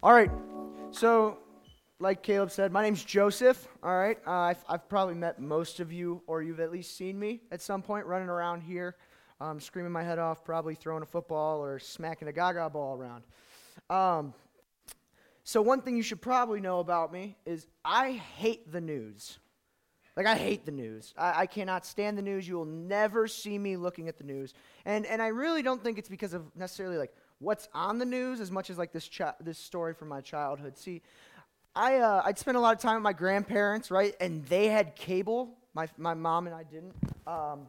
All right. So, like Caleb said, my name's Joseph. All right. Uh, I've, I've probably met most of you, or you've at least seen me at some point running around here, um, screaming my head off, probably throwing a football or smacking a gaga ball around. Um, so, one thing you should probably know about me is I hate the news. Like, I hate the news. I, I, cannot stand the news. You will never see me looking at the news. And, and I really don't think it's because of necessarily like what's on the news as much as like this, this story from my childhood. See, I, uh, I'd spend a lot of time with my grandparents, right? And they had cable. My, my mom and I didn't. Um,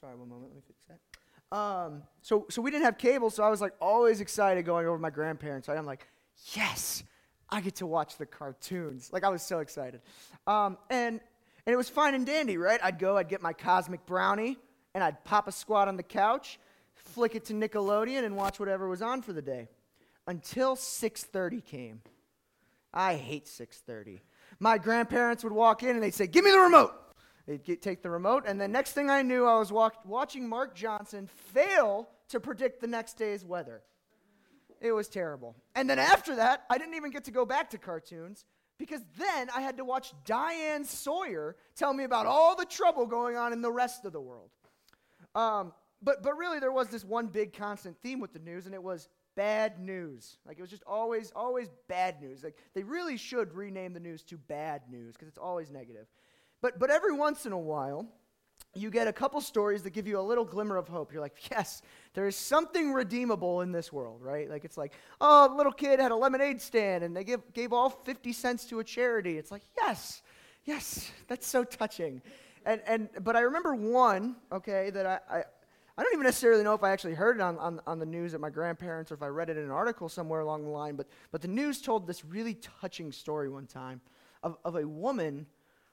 sorry, one moment. Let me fix that. Um, so, so we didn't have cable, so I was like always excited going over to my grandparents. Right? I'm like, yes, I get to watch the cartoons. Like I was so excited. Um, and, and it was fine and dandy, right? I'd go, I'd get my cosmic brownie, and I'd pop a squat on the couch, flick it to Nickelodeon, and watch whatever was on for the day. Until 6:30 came. I hate 6:30. My grandparents would walk in and they'd say, "Give me the remote." They'd get, take the remote, and the next thing I knew, I was walk, watching Mark Johnson fail to predict the next day's weather. It was terrible. And then after that, I didn't even get to go back to cartoons because then I had to watch Diane Sawyer tell me about all the trouble going on in the rest of the world. Um, but, but really, there was this one big constant theme with the news, and it was bad news. Like it was just always, always bad news. Like they really should rename the news to bad news because it's always negative. But, but every once in a while, you get a couple stories that give you a little glimmer of hope. You're like, yes, there is something redeemable in this world, right? Like it's like, oh, a little kid had a lemonade stand and they give, gave all 50 cents to a charity. It's like, yes, yes, that's so touching. And, and, but I remember one, okay, that I, I, I don't even necessarily know if I actually heard it on, on, on, the news at my grandparents or if I read it in an article somewhere along the line, but, but the news told this really touching story one time of, of a woman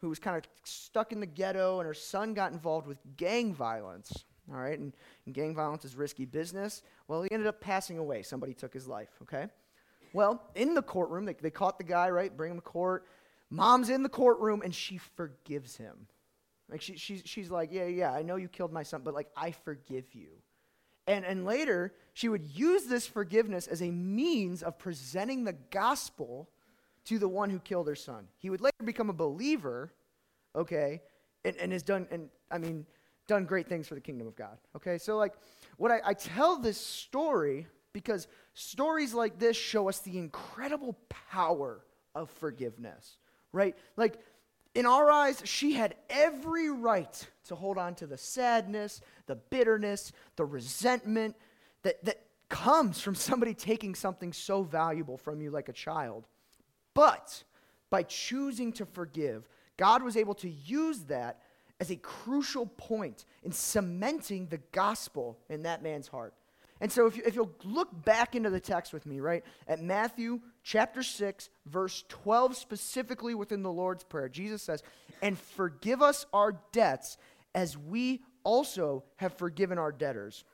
who was kind of stuck in the ghetto and her son got involved with gang violence. All right, and, and gang violence is risky business. Well, he ended up passing away. Somebody took his life, okay? Well, in the courtroom, they, they caught the guy, right? Bring him to court. Mom's in the courtroom and she forgives him. Like she, she's, she's like, yeah, yeah, I know you killed my son, but like, I forgive you. And, and later, she would use this forgiveness as a means of presenting the gospel to the one who killed her son. He would later become a believer, okay, and, and has done, and I mean, done great things for the kingdom of God. Okay, so like, what I, I tell this story because stories like this show us the incredible power of forgiveness, right? Like, in our eyes, she had every right to hold on to the sadness, the bitterness, the resentment that, that comes from somebody taking something so valuable from you like a child. But by choosing to forgive, God was able to use that as a crucial point in cementing the gospel in that man's heart. And so, if, you, if you'll look back into the text with me, right, at Matthew chapter 6, verse 12, specifically within the Lord's Prayer, Jesus says, And forgive us our debts as we also have forgiven our debtors.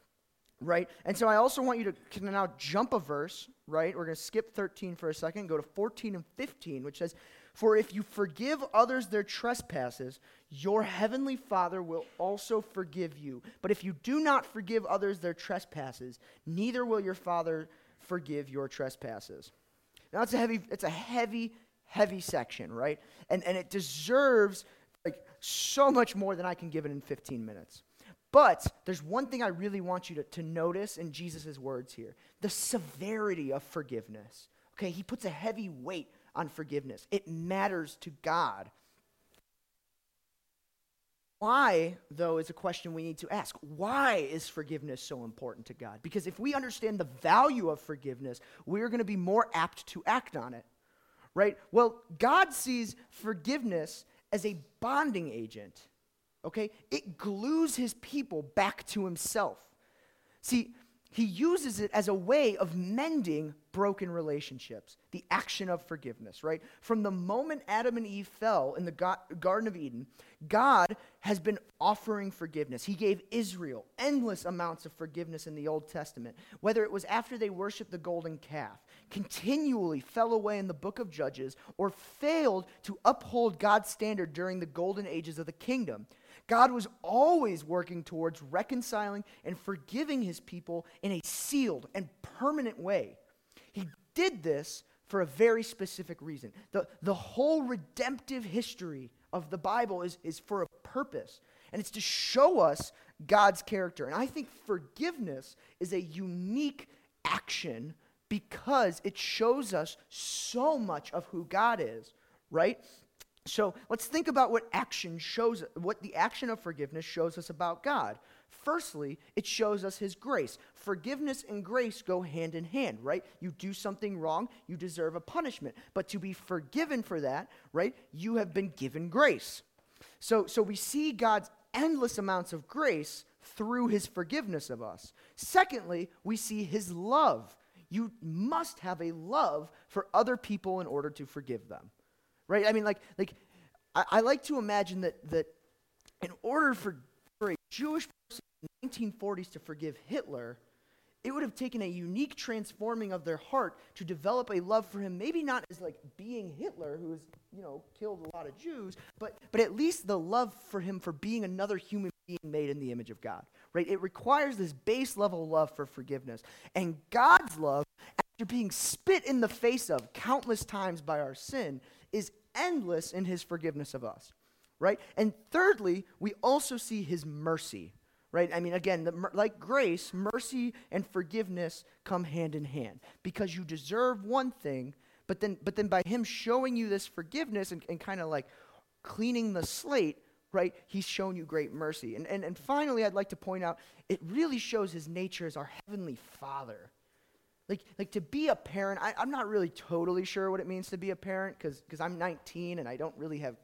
Right? And so I also want you to now jump a verse, right? We're going to skip 13 for a second, go to 14 and 15, which says, For if you forgive others their trespasses, your heavenly Father will also forgive you. But if you do not forgive others their trespasses, neither will your Father forgive your trespasses. Now it's a heavy, it's a heavy, heavy section, right? And and it deserves like so much more than I can give it in 15 minutes. But there's one thing I really want you to, to notice in Jesus' words here the severity of forgiveness. Okay, he puts a heavy weight on forgiveness. It matters to God. Why, though, is a question we need to ask. Why is forgiveness so important to God? Because if we understand the value of forgiveness, we're going to be more apt to act on it, right? Well, God sees forgiveness as a bonding agent, okay? It glues his people back to himself. See, he uses it as a way of mending broken relationships, the action of forgiveness, right? From the moment Adam and Eve fell in the Garden of Eden, God has been offering forgiveness. He gave Israel endless amounts of forgiveness in the Old Testament, whether it was after they worshiped the golden calf, continually fell away in the book of Judges, or failed to uphold God's standard during the golden ages of the kingdom. God was always working towards reconciling and forgiving his people in a sealed and permanent way. He did this for a very specific reason. The, the whole redemptive history of the Bible is, is for a purpose, and it's to show us God's character. And I think forgiveness is a unique action because it shows us so much of who God is, right? So let's think about what action shows, what the action of forgiveness shows us about God. Firstly, it shows us his grace. Forgiveness and grace go hand in hand, right? You do something wrong, you deserve a punishment. But to be forgiven for that, right, you have been given grace. So, so we see God's endless amounts of grace through his forgiveness of us. Secondly, we see his love. You must have a love for other people in order to forgive them right? I mean, like, like I, I like to imagine that, that in order for, for a Jewish person in the 1940s to forgive Hitler, it would have taken a unique transforming of their heart to develop a love for him, maybe not as like being Hitler, who has, you know, killed a lot of Jews, but, but at least the love for him for being another human being made in the image of God, right? It requires this base level love for forgiveness. And God's love, after being spit in the face of countless times by our sin, is endless in his forgiveness of us, right? And thirdly, we also see his mercy, right? I mean, again, the, like grace, mercy and forgiveness come hand in hand because you deserve one thing, but then, but then by him showing you this forgiveness and, and kind of like cleaning the slate, right, he's shown you great mercy. And, and, and finally, I'd like to point out it really shows his nature as our heavenly father like, like to be a parent, I, am not really totally sure what it means to be a parent because I'm 19 and I don't really have,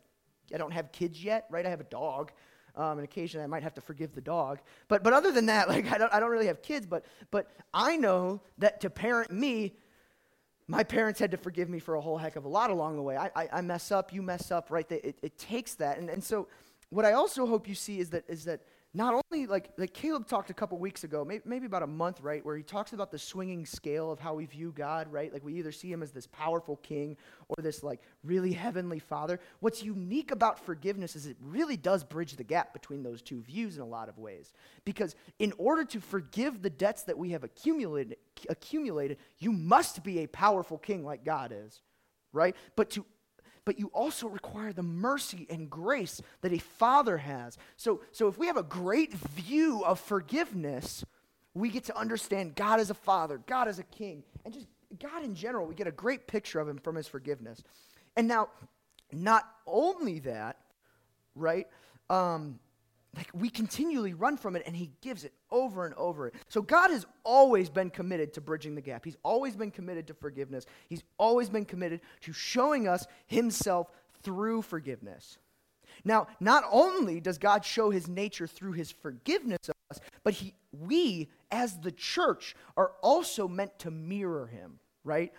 I don't have kids yet, right? I have a dog. Um, and occasionally I might have to forgive the dog. But, but other than that, like I don't, I don't really have kids, but, but I know that to parent me, my parents had to forgive me for a whole heck of a lot along the way. I, I, I mess up, you mess up, right? It, it takes that. And, and so what I also hope you see is that, is that not only like, like Caleb talked a couple weeks ago, maybe, maybe about a month, right, where he talks about the swinging scale of how we view God, right? Like we either see him as this powerful king or this like really heavenly father. What's unique about forgiveness is it really does bridge the gap between those two views in a lot of ways. Because in order to forgive the debts that we have accumulated, accumulated, you must be a powerful king like God is, right? But to but you also require the mercy and grace that a father has. So, so if we have a great view of forgiveness, we get to understand God as a father, God as a king, and just God in general. We get a great picture of him from his forgiveness. And now, not only that, right? Um, like we continually run from it and he gives it over and over. So god has always been committed to bridging the gap. He's always been committed to forgiveness. He's always been committed to showing us himself through forgiveness. Now not only does god show his nature through his forgiveness of us but he we as the church are also meant to mirror him right?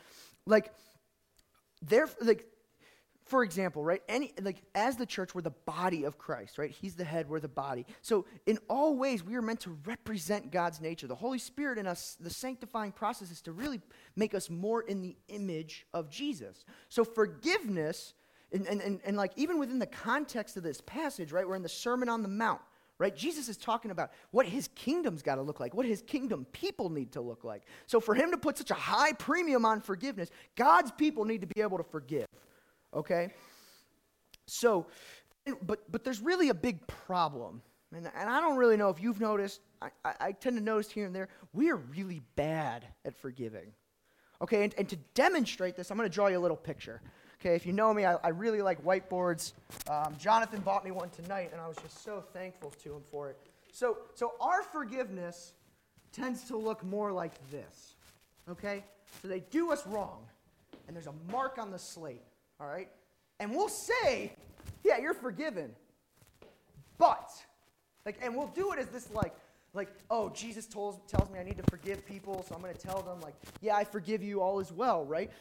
Like there like for example, right? Any like as the church, we're the body of Christ, right? He's the head, we're the body. So in all ways, we are meant to represent God's nature. The Holy Spirit in us, the sanctifying process is to really make us more in the image of Jesus. So forgiveness, and, and, and, and like even within the context of this passage, right? We're in the Sermon on the Mount right? Jesus is talking about what his kingdom's got to look like, what his kingdom people need to look like. So for him to put such a high premium on forgiveness, God's people need to be able to forgive okay? So, but, but there's really a big problem. And, and I don't really know if you've noticed, I, I, I tend to notice here and there, we are really bad at forgiving. Okay, and, and to demonstrate this, I'm going to draw you a little picture. Okay, if you know me, I, I really like whiteboards. Um, Jonathan bought me one tonight, and I was just so thankful to him for it. So, so our forgiveness tends to look more like this. Okay? So they do us wrong, and there's a mark on the slate all right? And we'll say, yeah, you're forgiven. But, like, and we'll do it as this, like, like, oh, Jesus told, tells me I need to forgive people, so I'm going to tell them, like, yeah, I forgive you, all is well, right?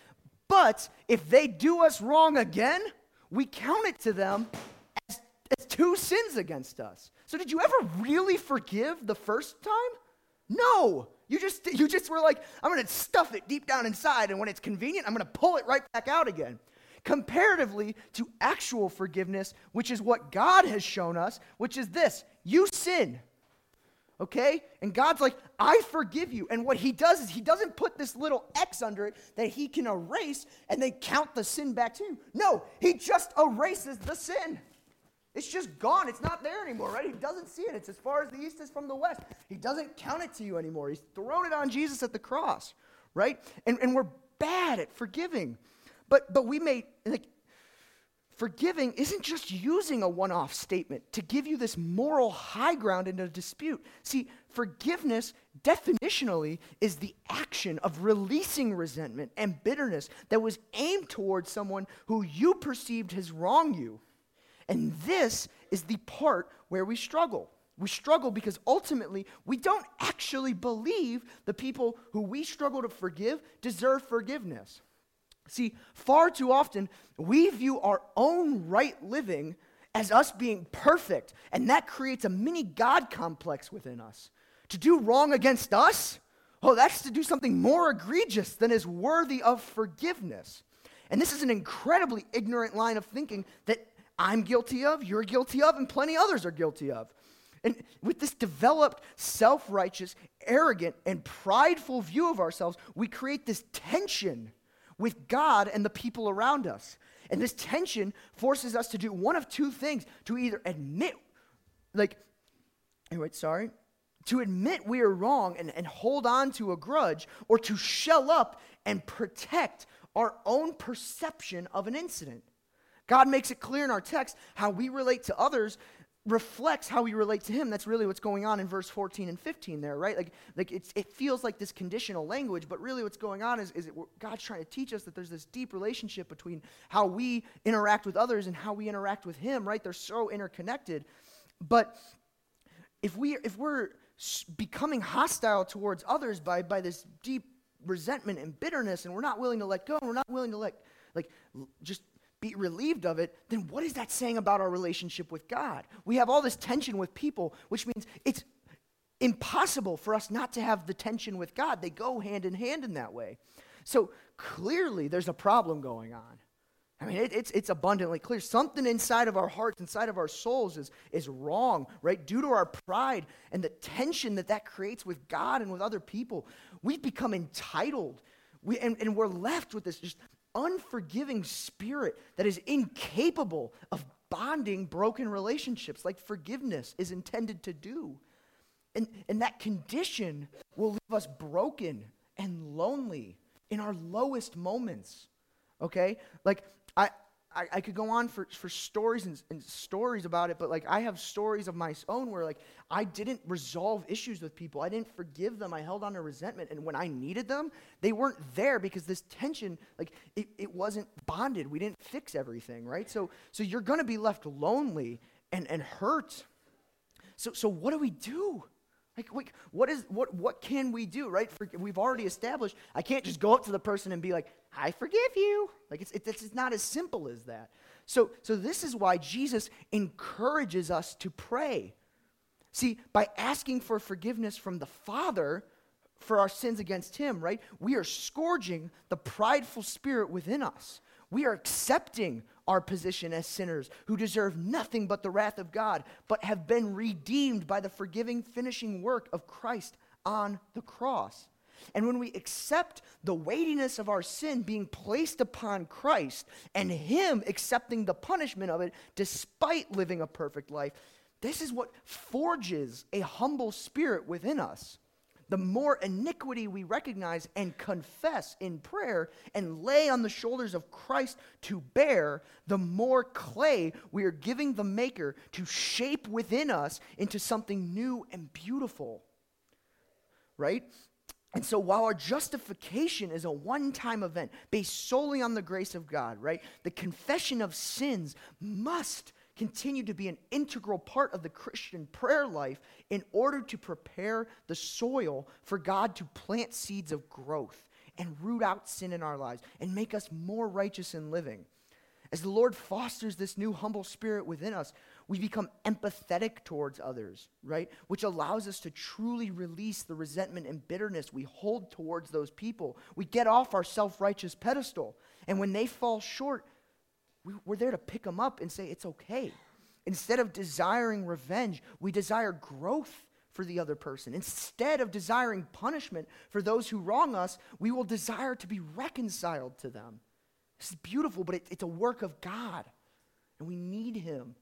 But if they do us wrong again, we count it to them as, as two sins against us. So did you ever really forgive the first time? No. You just, you just were like, I'm going to stuff it deep down inside, and when it's convenient, I'm going to pull it right back out again comparatively to actual forgiveness, which is what God has shown us, which is this you sin. okay? And God's like, I forgive you. And what he does is he doesn't put this little X under it that he can erase and then count the sin back to you. No, he just erases the sin. It's just gone. It's not there anymore, right? He doesn't see it. It's as far as the east is from the west. He doesn't count it to you anymore. He's thrown it on Jesus at the cross, right? And, and we're bad at forgiving. But, but we may, like, Forgiving isn't just using a one off statement to give you this moral high ground in a dispute. See, forgiveness definitionally is the action of releasing resentment and bitterness that was aimed towards someone who you perceived has wronged you. And this is the part where we struggle. We struggle because ultimately we don't actually believe the people who we struggle to forgive deserve forgiveness. See, far too often, we view our own right living as us being perfect, and that creates a mini God complex within us. To do wrong against us, oh, that's to do something more egregious than is worthy of forgiveness. And this is an incredibly ignorant line of thinking that I'm guilty of, you're guilty of, and plenty others are guilty of. And with this developed, self righteous, arrogant, and prideful view of ourselves, we create this tension with God and the people around us. And this tension forces us to do one of two things to either admit, like, anyway, sorry, to admit we are wrong and, and hold on to a grudge, or to shell up and protect our own perception of an incident. God makes it clear in our text how we relate to others reflects how we relate to him. That's really what's going on in verse 14 and 15 there, right? Like, like it feels like this conditional language, but really what's going on is, is it, God's trying to teach us that there's this deep relationship between how we interact with others and how we interact with him, right? They're so interconnected. But if, we, if we're becoming hostile towards others by, by this deep resentment and bitterness, and we're not willing to let go, and we're not willing to let, like, just be relieved of it, then what is that saying about our relationship with God? We have all this tension with people, which means it's impossible for us not to have the tension with God. They go hand in hand in that way. So clearly, there's a problem going on. I mean, it, it's, it's abundantly clear. Something inside of our hearts, inside of our souls is, is wrong, right? Due to our pride and the tension that that creates with God and with other people, we've become entitled. We, and, and we're left with this just unforgiving spirit that is incapable of bonding broken relationships like forgiveness is intended to do. And, and that condition will leave us broken and lonely in our lowest moments. Okay? Like, I, I, I, could go on for, for stories and, and, stories about it, but like I have stories of my own where like I didn't resolve issues with people. I didn't forgive them. I held on to resentment. And when I needed them, they weren't there because this tension, like it, it wasn't bonded. We didn't fix everything, right? So so you're gonna be left lonely and, and hurt. So so what do we do? Like, what is what what can we do, right? For, we've already established I can't just go up to the person and be like, I forgive you. Like it's, it's not as simple as that. So, so this is why Jesus encourages us to pray. See, by asking for forgiveness from the Father for our sins against Him, right, we are scourging the prideful spirit within us. We are accepting our position as sinners who deserve nothing but the wrath of God, but have been redeemed by the forgiving, finishing work of Christ on the cross. And when we accept the weightiness of our sin being placed upon Christ and Him accepting the punishment of it despite living a perfect life, this is what forges a humble spirit within us. The more iniquity we recognize and confess in prayer and lay on the shoulders of Christ to bear, the more clay we are giving the Maker to shape within us into something new and beautiful. Right? And so, while our justification is a one time event based solely on the grace of God, right, the confession of sins must continue to be an integral part of the Christian prayer life in order to prepare the soil for God to plant seeds of growth and root out sin in our lives and make us more righteous in living. As the Lord fosters this new humble spirit within us, we become empathetic towards others, right? Which allows us to truly release the resentment and bitterness we hold towards those people. We get off our self righteous pedestal. And when they fall short, we're there to pick them up and say, it's okay. Instead of desiring revenge, we desire growth for the other person. Instead of desiring punishment for those who wrong us, we will desire to be reconciled to them. This is beautiful, but it, it's a work of God, and we need Him.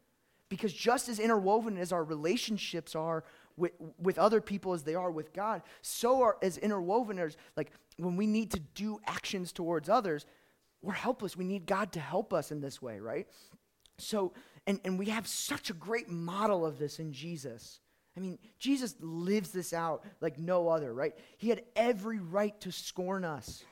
Because just as interwoven as our relationships are with, with other people as they are with God, so are as interwoven as like when we need to do actions towards others, we're helpless. We need God to help us in this way, right? So, and, and we have such a great model of this in Jesus. I mean, Jesus lives this out like no other, right? He had every right to scorn us.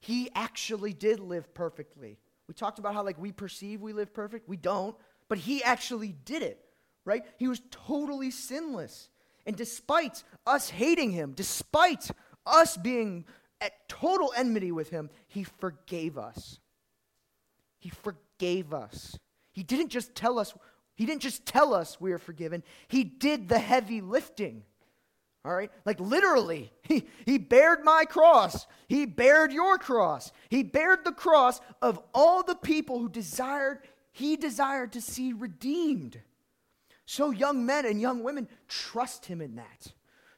He actually did live perfectly. We talked about how, like, we perceive we live perfect. We don't, but he actually did it, right? He was totally sinless. And despite us hating him, despite us being at total enmity with him, he forgave us. He forgave us. He didn't just tell us, he didn't just tell us we are forgiven. He did the heavy lifting. All right? Like literally, he, he bared my cross. He bared your cross. He bared the cross of all the people who desired, he desired to see redeemed. So, young men and young women, trust him in that.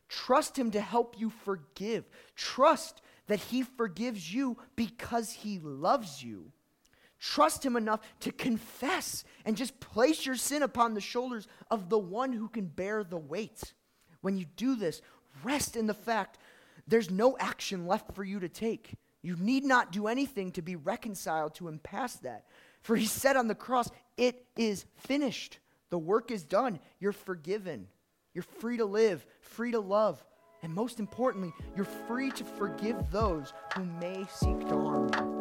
Trust him to help you forgive. Trust that he forgives you because he loves you. Trust him enough to confess and just place your sin upon the shoulders of the one who can bear the weight. When you do this, rest in the fact there's no action left for you to take. You need not do anything to be reconciled to him past that. For he said on the cross, It is finished. The work is done. You're forgiven. You're free to live, free to love, and most importantly, you're free to forgive those who may seek to harm you.